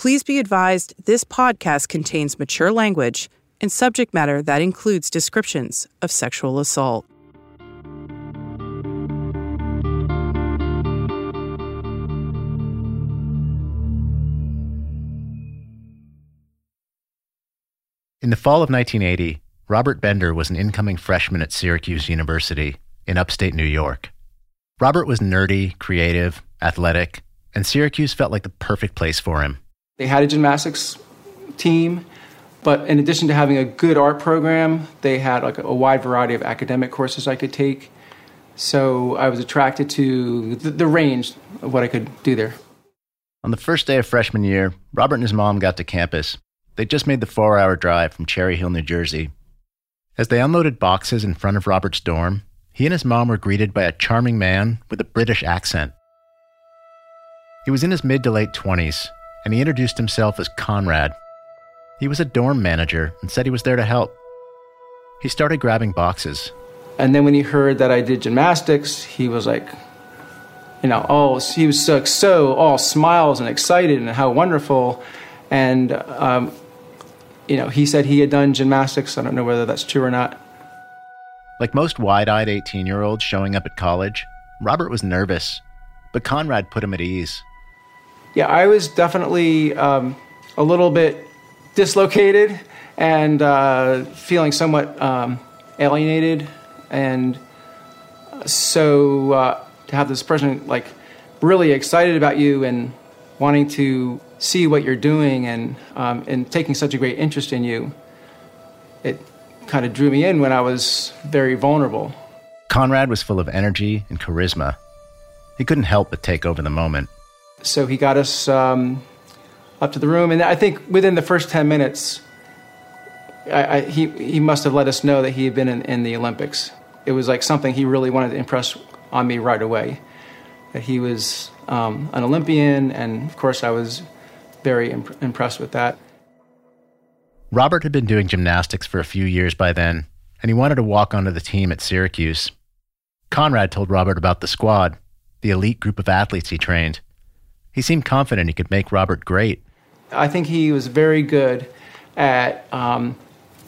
Please be advised this podcast contains mature language and subject matter that includes descriptions of sexual assault. In the fall of 1980, Robert Bender was an incoming freshman at Syracuse University in upstate New York. Robert was nerdy, creative, athletic, and Syracuse felt like the perfect place for him. They had a gymnastics team, but in addition to having a good art program, they had like a wide variety of academic courses I could take. So I was attracted to the, the range of what I could do there. On the first day of freshman year, Robert and his mom got to campus. They just made the four hour drive from Cherry Hill, New Jersey. As they unloaded boxes in front of Robert's dorm, he and his mom were greeted by a charming man with a British accent. He was in his mid to late 20s and he introduced himself as Conrad. He was a dorm manager and said he was there to help. He started grabbing boxes. And then when he heard that I did gymnastics, he was like, you know, oh, he was so, so all smiles and excited and how wonderful. And, um, you know, he said he had done gymnastics. I don't know whether that's true or not. Like most wide eyed 18 year olds showing up at college, Robert was nervous, but Conrad put him at ease. Yeah, I was definitely um, a little bit dislocated and uh, feeling somewhat um, alienated. And so uh, to have this person like really excited about you and wanting to see what you're doing and, um, and taking such a great interest in you, it kind of drew me in when I was very vulnerable. Conrad was full of energy and charisma. He couldn't help but take over the moment so he got us um, up to the room, and I think within the first ten minutes, I, I, he he must have let us know that he had been in, in, the Olympics. It was like something he really wanted to impress on me right away. That he was um, an Olympian, and of course, I was very imp- impressed with that. Robert had been doing gymnastics for a few years by then, and he wanted to walk onto the team at Syracuse. Conrad told Robert about the squad, the elite group of athletes he trained. He seemed confident he could make Robert great. I think he was very good at um,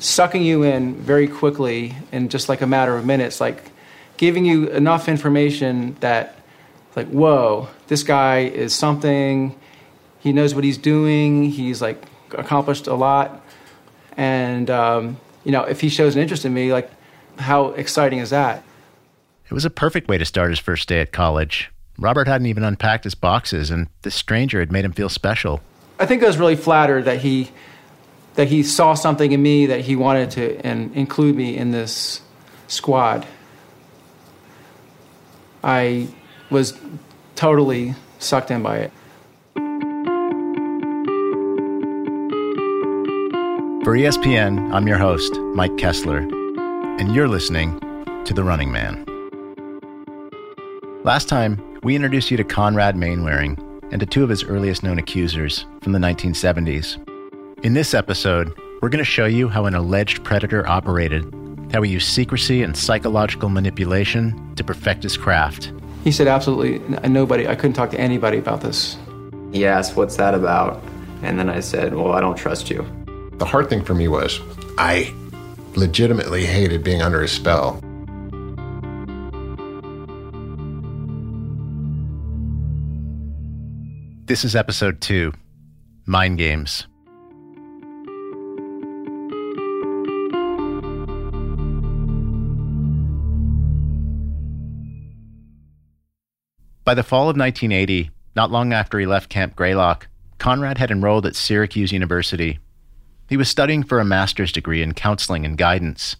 sucking you in very quickly in just like a matter of minutes, like giving you enough information that, like, whoa, this guy is something. He knows what he's doing. He's like accomplished a lot. And, um, you know, if he shows an interest in me, like, how exciting is that? It was a perfect way to start his first day at college. Robert hadn't even unpacked his boxes, and this stranger had made him feel special. I think I was really flattered that he that he saw something in me that he wanted to and include me in this squad. I was totally sucked in by it. For ESPN, I'm your host, Mike Kessler, and you're listening to The Running Man. Last time, we introduce you to Conrad Mainwaring and to two of his earliest known accusers from the 1970s. In this episode, we're going to show you how an alleged predator operated, how he used secrecy and psychological manipulation to perfect his craft. He said, absolutely nobody, I couldn't talk to anybody about this. He asked, What's that about? And then I said, Well, I don't trust you. The hard thing for me was I legitimately hated being under his spell. This is episode two Mind Games. By the fall of 1980, not long after he left Camp Greylock, Conrad had enrolled at Syracuse University. He was studying for a master's degree in counseling and guidance.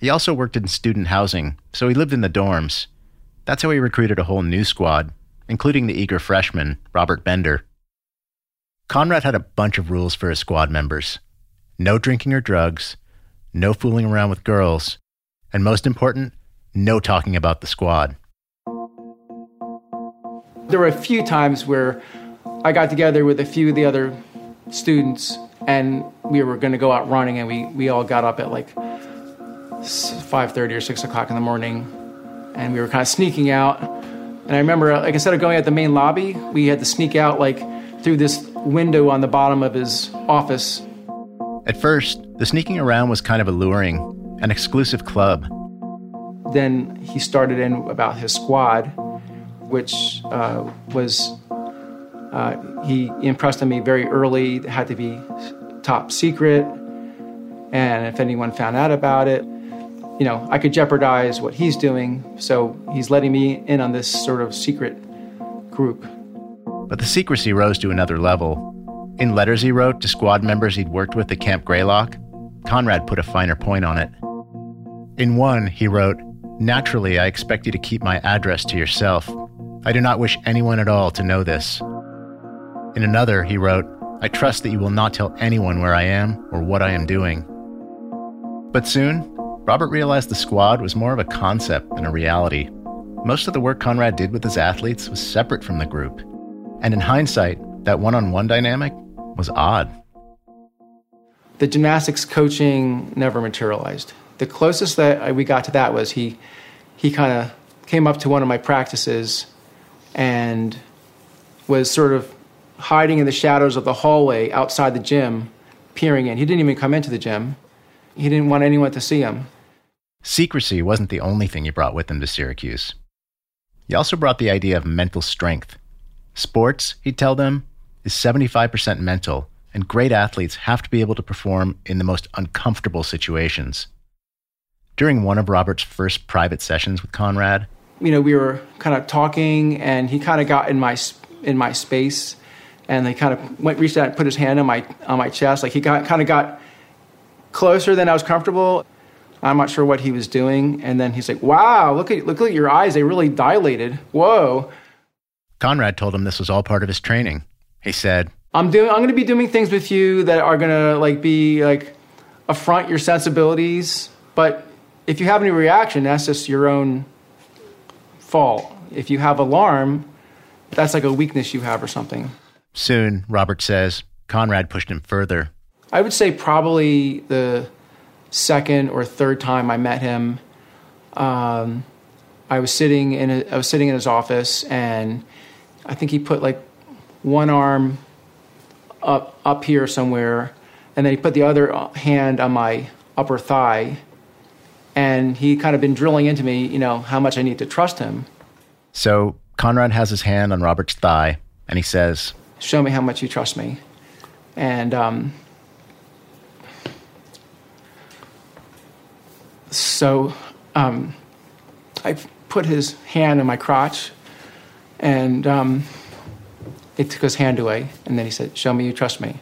He also worked in student housing, so he lived in the dorms. That's how he recruited a whole new squad including the eager freshman, Robert Bender. Conrad had a bunch of rules for his squad members no drinking or drugs, no fooling around with girls, and most important, no talking about the squad. There were a few times where I got together with a few of the other students and we were going to go out running and we, we all got up at like 5.30 or 6 o'clock in the morning and we were kind of sneaking out and I remember, like instead of going at the main lobby, we had to sneak out like through this window on the bottom of his office. At first, the sneaking around was kind of alluring, an exclusive club. Then he started in about his squad, which uh, was, uh, he impressed on me very early. It had to be top secret. And if anyone found out about it, you know, I could jeopardize what he's doing. So he's letting me in on this sort of secret group. But the secrecy rose to another level. In letters he wrote to squad members he'd worked with at Camp Greylock, Conrad put a finer point on it. In one, he wrote, Naturally, I expect you to keep my address to yourself. I do not wish anyone at all to know this. In another, he wrote, I trust that you will not tell anyone where I am or what I am doing. But soon, Robert realized the squad was more of a concept than a reality. Most of the work Conrad did with his athletes was separate from the group. And in hindsight, that one on one dynamic was odd. The gymnastics coaching never materialized the closest that we got to that was he he kind of came up to one of my practices and was sort of hiding in the shadows of the hallway outside the gym, peering in. He didn't even come into the gym. He didn't want anyone to see him. Secrecy wasn't the only thing he brought with him to Syracuse. He also brought the idea of mental strength. Sports, he'd tell them, is 75% mental, and great athletes have to be able to perform in the most uncomfortable situations. During one of Robert's first private sessions with Conrad, you know, we were kind of talking, and he kind of got in my in my space, and he kind of went reached out and put his hand on my on my chest, like he got kind of got closer than I was comfortable. I'm not sure what he was doing, and then he's like, "Wow, look at look at your eyes; they really dilated. Whoa." Conrad told him this was all part of his training. He said, "I'm doing. I'm going to be doing things with you that are going to like be like affront your sensibilities, but if you have any reaction, that's just your own fault. If you have alarm, that's like a weakness you have or something. Soon, Robert says, Conrad pushed him further. I would say probably the second or third time I met him, um, I was sitting in a, I was sitting in his office, and I think he put like one arm up up here somewhere, and then he put the other hand on my upper thigh, and he kind of been drilling into me, you know, how much I need to trust him. So Conrad has his hand on Robert's thigh, and he says, "Show me how much you trust me." And um, so um, I put his hand in my crotch, and um, it took his hand away. And then he said, "Show me you trust me."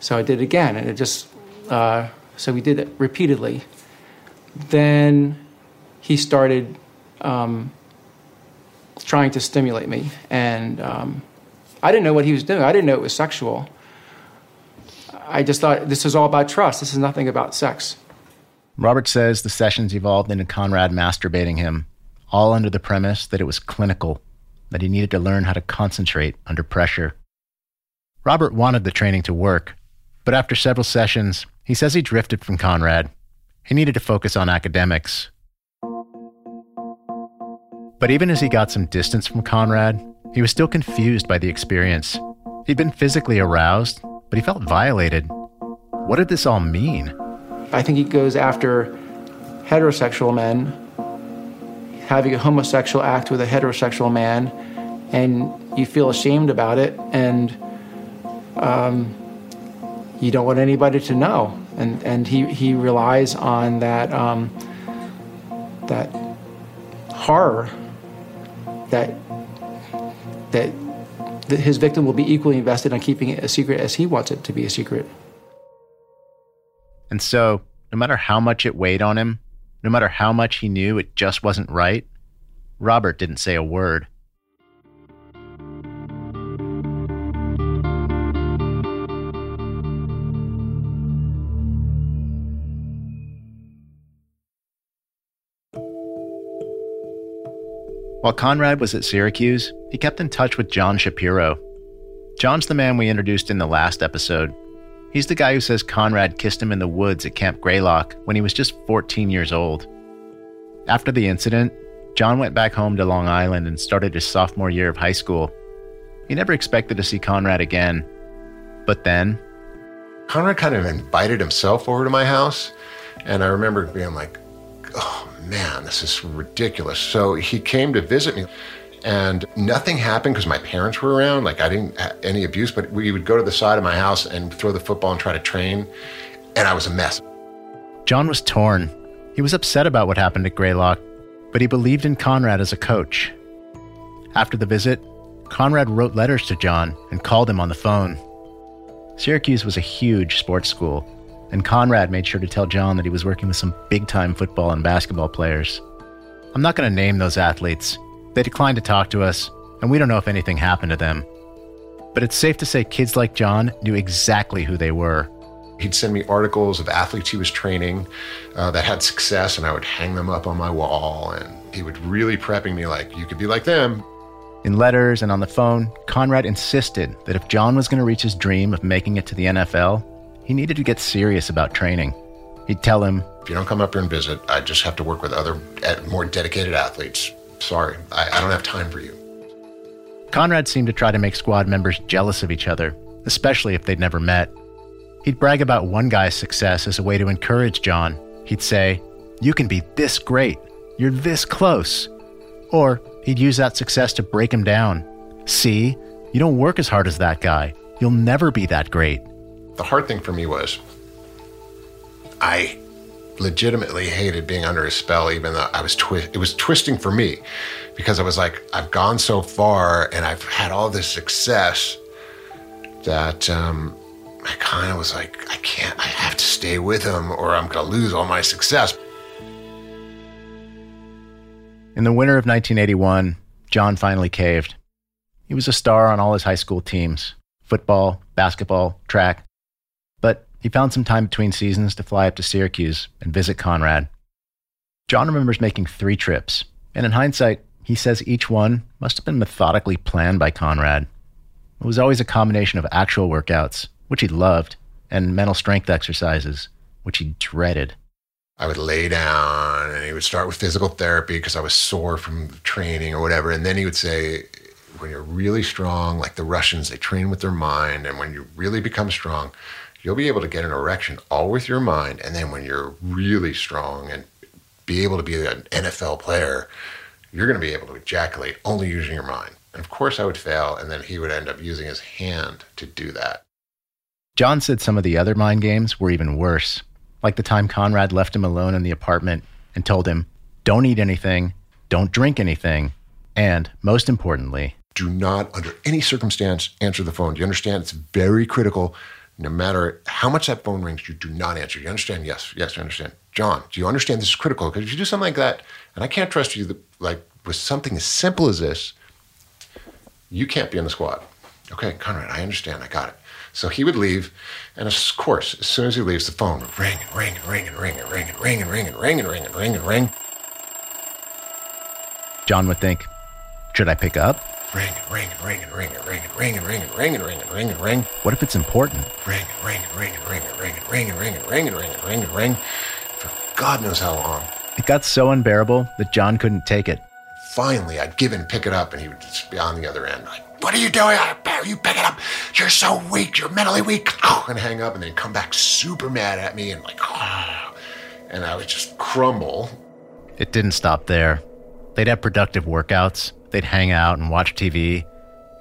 So I did it again, and it just uh, so we did it repeatedly then he started um, trying to stimulate me. And um, I didn't know what he was doing, I didn't know it was sexual. I just thought this is all about trust. This is nothing about sex. Robert says the sessions evolved into Conrad masturbating him, all under the premise that it was clinical, that he needed to learn how to concentrate under pressure. Robert wanted the training to work, but after several sessions, he says he drifted from Conrad he needed to focus on academics. But even as he got some distance from Conrad, he was still confused by the experience. He'd been physically aroused, but he felt violated. What did this all mean? I think he goes after heterosexual men, having a homosexual act with a heterosexual man, and you feel ashamed about it, and um, you don't want anybody to know and and he he relies on that um, that horror that that his victim will be equally invested on keeping it a secret as he wants it to be a secret. And so, no matter how much it weighed on him, no matter how much he knew it just wasn't right, Robert didn't say a word. While Conrad was at Syracuse, he kept in touch with John Shapiro. John's the man we introduced in the last episode. He's the guy who says Conrad kissed him in the woods at Camp Greylock when he was just 14 years old. After the incident, John went back home to Long Island and started his sophomore year of high school. He never expected to see Conrad again, But then, Conrad kind of invited himself over to my house. And I remember being like, oh man, this is ridiculous. So he came to visit me. And nothing happened because my parents were around. Like I didn't have any abuse, but we would go to the side of my house and throw the football and try to train. And I was a mess. John was torn. He was upset about what happened at Greylock, but he believed in Conrad as a coach. After the visit, Conrad wrote letters to John and called him on the phone. Syracuse was a huge sports school, and Conrad made sure to tell John that he was working with some big time football and basketball players. I'm not going to name those athletes. They declined to talk to us, and we don't know if anything happened to them. But it's safe to say kids like John knew exactly who they were. He'd send me articles of athletes he was training uh, that had success, and I would hang them up on my wall. And he would really prepping me like, you could be like them. In letters and on the phone, Conrad insisted that if John was going to reach his dream of making it to the NFL, he needed to get serious about training. He'd tell him, If you don't come up here and visit, I just have to work with other, more dedicated athletes. Sorry, I, I don't have time for you. Conrad seemed to try to make squad members jealous of each other, especially if they'd never met. He'd brag about one guy's success as a way to encourage John. He'd say, You can be this great. You're this close. Or he'd use that success to break him down. See, you don't work as hard as that guy. You'll never be that great. The hard thing for me was I legitimately hated being under his spell, even though I was twi- it was twisting for me because I was like, I've gone so far and I've had all this success that um, I kind of was like, I can't, I have to stay with him or I'm going to lose all my success. In the winter of 1981, John finally caved. He was a star on all his high school teams football, basketball, track. He found some time between seasons to fly up to Syracuse and visit Conrad. John remembers making three trips, and in hindsight, he says each one must have been methodically planned by Conrad. It was always a combination of actual workouts, which he loved, and mental strength exercises, which he dreaded. I would lay down and he would start with physical therapy because I was sore from training or whatever. And then he would say, when you're really strong, like the Russians, they train with their mind. And when you really become strong, you'll be able to get an erection all with your mind. And then when you're really strong and be able to be an NFL player, you're going to be able to ejaculate only using your mind. And of course, I would fail. And then he would end up using his hand to do that. John said some of the other mind games were even worse like the time Conrad left him alone in the apartment and told him, don't eat anything, don't drink anything, and most importantly, do not, under any circumstance, answer the phone. Do you understand? It's very critical. No matter how much that phone rings, you do not answer. You understand? Yes, yes, I understand. John, do you understand this is critical? Because if you do something like that, and I can't trust you, like with something as simple as this, you can't be in the squad. Okay, Conrad, I understand. I got it. So he would leave, and of course, as soon as he leaves, the phone would ring and ring and ring and ring and ring and ring and ring and ring and ring and ring and ring. John would think, should I pick up? Ring and ring and ring ring ring ring ring ring ring ring ring. What if it's important? Ring ring ring ring ring ring ring ring ring ring ring for God knows how long. It got so unbearable that John couldn't take it. Finally, I'd give in, pick it up, and he would just be on the other end, like, what are you doing? You pick it up. You're so weak. You're mentally weak. And hang up and then come back super mad at me and like, and I would just crumble. It didn't stop there. They'd have productive workouts. They'd hang out and watch TV.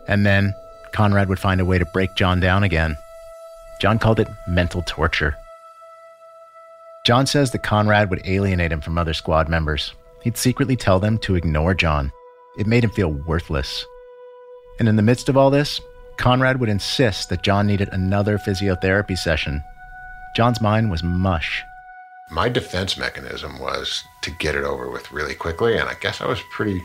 And then Conrad would find a way to break John down again. John called it mental torture. John says that Conrad would alienate him from other squad members. He'd secretly tell them to ignore John. It made him feel worthless. And in the midst of all this, Conrad would insist that John needed another physiotherapy session. John's mind was mush. My defense mechanism was to get it over with really quickly, and I guess I was pretty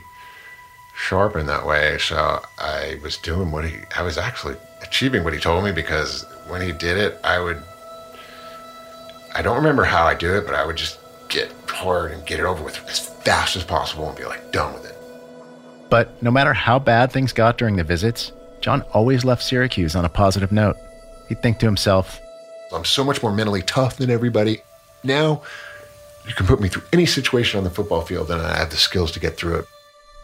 sharp in that way. So I was doing what he, I was actually achieving what he told me because when he did it, I would, I don't remember how I do it, but I would just get hard and get it over with as fast as possible and be like done with it. But no matter how bad things got during the visits, John always left Syracuse on a positive note. He'd think to himself, I'm so much more mentally tough than everybody. Now, you can put me through any situation on the football field and I have the skills to get through it.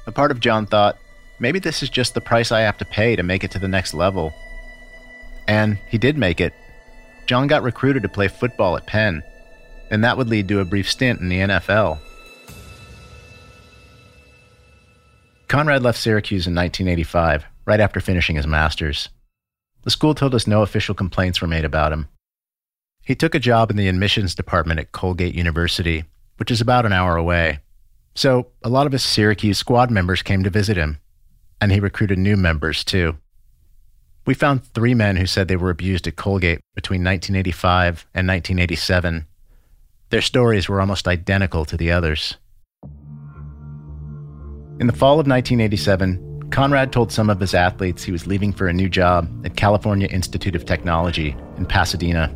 A part of John thought, maybe this is just the price I have to pay to make it to the next level. And he did make it. John got recruited to play football at Penn, and that would lead to a brief stint in the NFL. Conrad left Syracuse in 1985, right after finishing his master's. The school told us no official complaints were made about him. He took a job in the admissions department at Colgate University, which is about an hour away. So a lot of his Syracuse squad members came to visit him, and he recruited new members too. We found three men who said they were abused at Colgate between 1985 and 1987. Their stories were almost identical to the others. In the fall of 1987, Conrad told some of his athletes he was leaving for a new job at California Institute of Technology in Pasadena.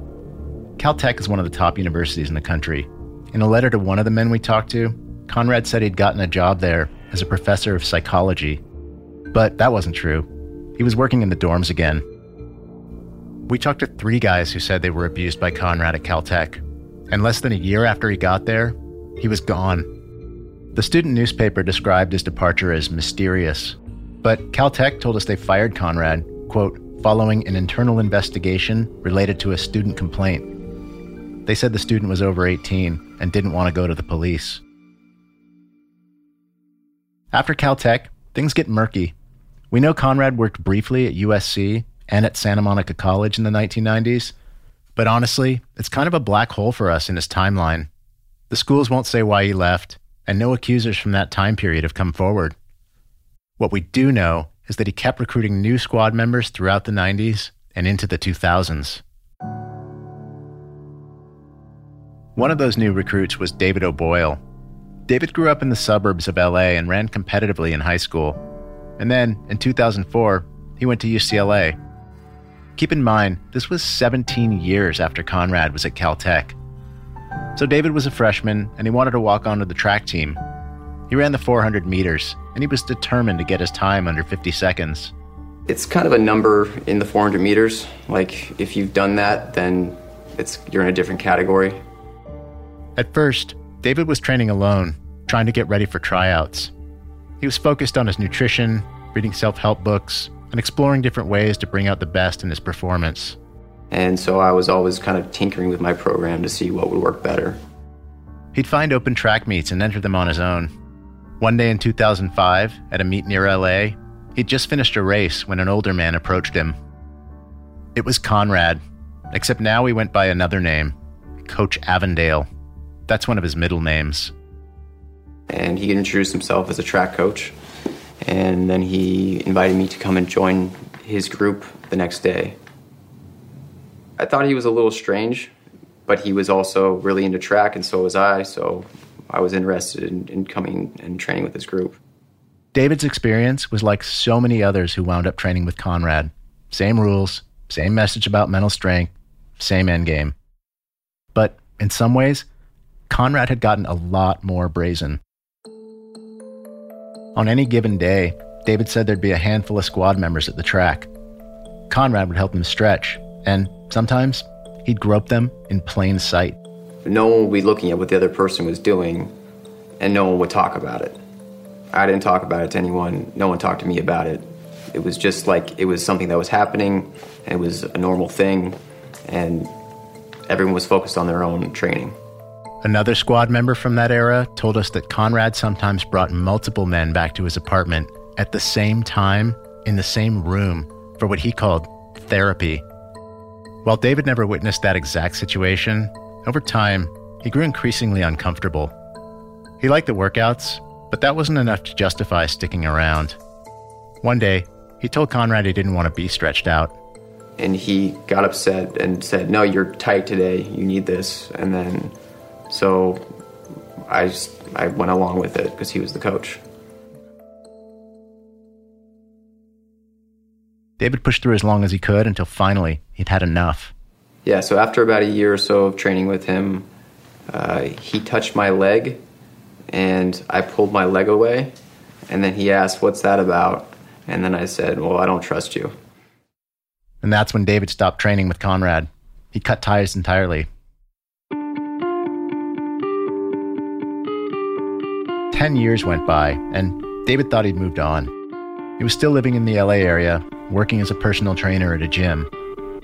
Caltech is one of the top universities in the country. In a letter to one of the men we talked to, Conrad said he'd gotten a job there as a professor of psychology. But that wasn't true. He was working in the dorms again. We talked to three guys who said they were abused by Conrad at Caltech, and less than a year after he got there, he was gone. The student newspaper described his departure as mysterious, but Caltech told us they fired Conrad, quote, following an internal investigation related to a student complaint. They said the student was over 18 and didn't want to go to the police. After Caltech, things get murky. We know Conrad worked briefly at USC and at Santa Monica College in the 1990s, but honestly, it's kind of a black hole for us in his timeline. The schools won't say why he left, and no accusers from that time period have come forward. What we do know is that he kept recruiting new squad members throughout the 90s and into the 2000s. One of those new recruits was David O'Boyle. David grew up in the suburbs of LA and ran competitively in high school. And then, in 2004, he went to UCLA. Keep in mind, this was 17 years after Conrad was at Caltech. So David was a freshman and he wanted to walk onto the track team. He ran the 400 meters and he was determined to get his time under 50 seconds. It's kind of a number in the 400 meters. Like if you've done that, then it's you're in a different category. At first, David was training alone, trying to get ready for tryouts. He was focused on his nutrition, reading self help books, and exploring different ways to bring out the best in his performance. And so I was always kind of tinkering with my program to see what would work better. He'd find open track meets and enter them on his own. One day in 2005, at a meet near LA, he'd just finished a race when an older man approached him. It was Conrad, except now he went by another name Coach Avondale. That's one of his middle names. And he introduced himself as a track coach. And then he invited me to come and join his group the next day. I thought he was a little strange, but he was also really into track, and so was I. So I was interested in, in coming and training with his group. David's experience was like so many others who wound up training with Conrad. Same rules, same message about mental strength, same end game. But in some ways, Conrad had gotten a lot more brazen. On any given day, David said there'd be a handful of squad members at the track. Conrad would help them stretch, and sometimes he'd grope them in plain sight. No one would be looking at what the other person was doing, and no one would talk about it. I didn't talk about it to anyone, no one talked to me about it. It was just like it was something that was happening, and it was a normal thing, and everyone was focused on their own training. Another squad member from that era told us that Conrad sometimes brought multiple men back to his apartment at the same time in the same room for what he called therapy. While David never witnessed that exact situation, over time, he grew increasingly uncomfortable. He liked the workouts, but that wasn't enough to justify sticking around. One day, he told Conrad he didn't want to be stretched out. And he got upset and said, No, you're tight today. You need this. And then so I just, I went along with it because he was the coach. David pushed through as long as he could until finally he'd had enough. Yeah, so after about a year or so of training with him, uh, he touched my leg and I pulled my leg away. And then he asked, What's that about? And then I said, Well, I don't trust you. And that's when David stopped training with Conrad. He cut ties entirely. Ten years went by, and David thought he'd moved on. He was still living in the LA area, working as a personal trainer at a gym.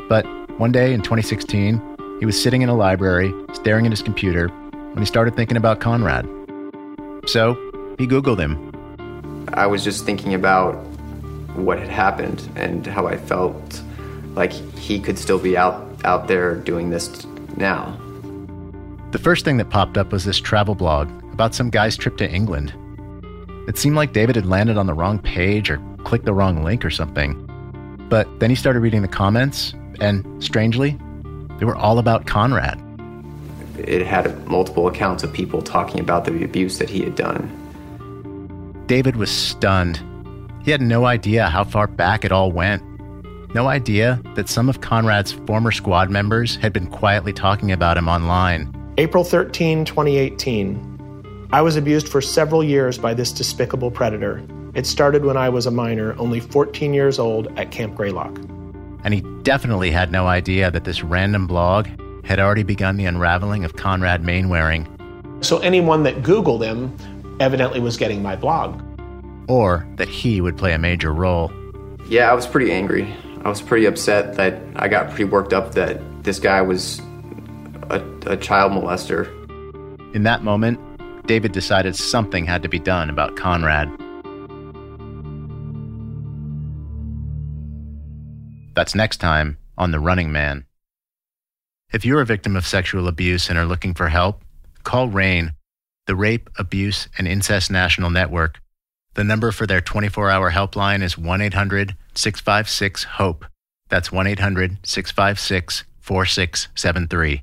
But one day in 2016, he was sitting in a library, staring at his computer, when he started thinking about Conrad. So he Googled him. I was just thinking about what had happened and how I felt like he could still be out, out there doing this now. The first thing that popped up was this travel blog about some guy's trip to England. It seemed like David had landed on the wrong page or clicked the wrong link or something. But then he started reading the comments, and strangely, they were all about Conrad. It had multiple accounts of people talking about the abuse that he had done. David was stunned. He had no idea how far back it all went. No idea that some of Conrad's former squad members had been quietly talking about him online. April 13, 2018. I was abused for several years by this despicable predator. It started when I was a minor, only 14 years old, at Camp Greylock. And he definitely had no idea that this random blog had already begun the unraveling of Conrad Mainwaring. So anyone that Googled him evidently was getting my blog. Or that he would play a major role. Yeah, I was pretty angry. I was pretty upset that I got pretty worked up that this guy was a, a child molester. In that moment, David decided something had to be done about Conrad. That's next time on The Running Man. If you're a victim of sexual abuse and are looking for help, call RAINN, the Rape, Abuse, and Incest National Network. The number for their 24 hour helpline is 1 800 656 HOPE. That's 1 800 656 4673.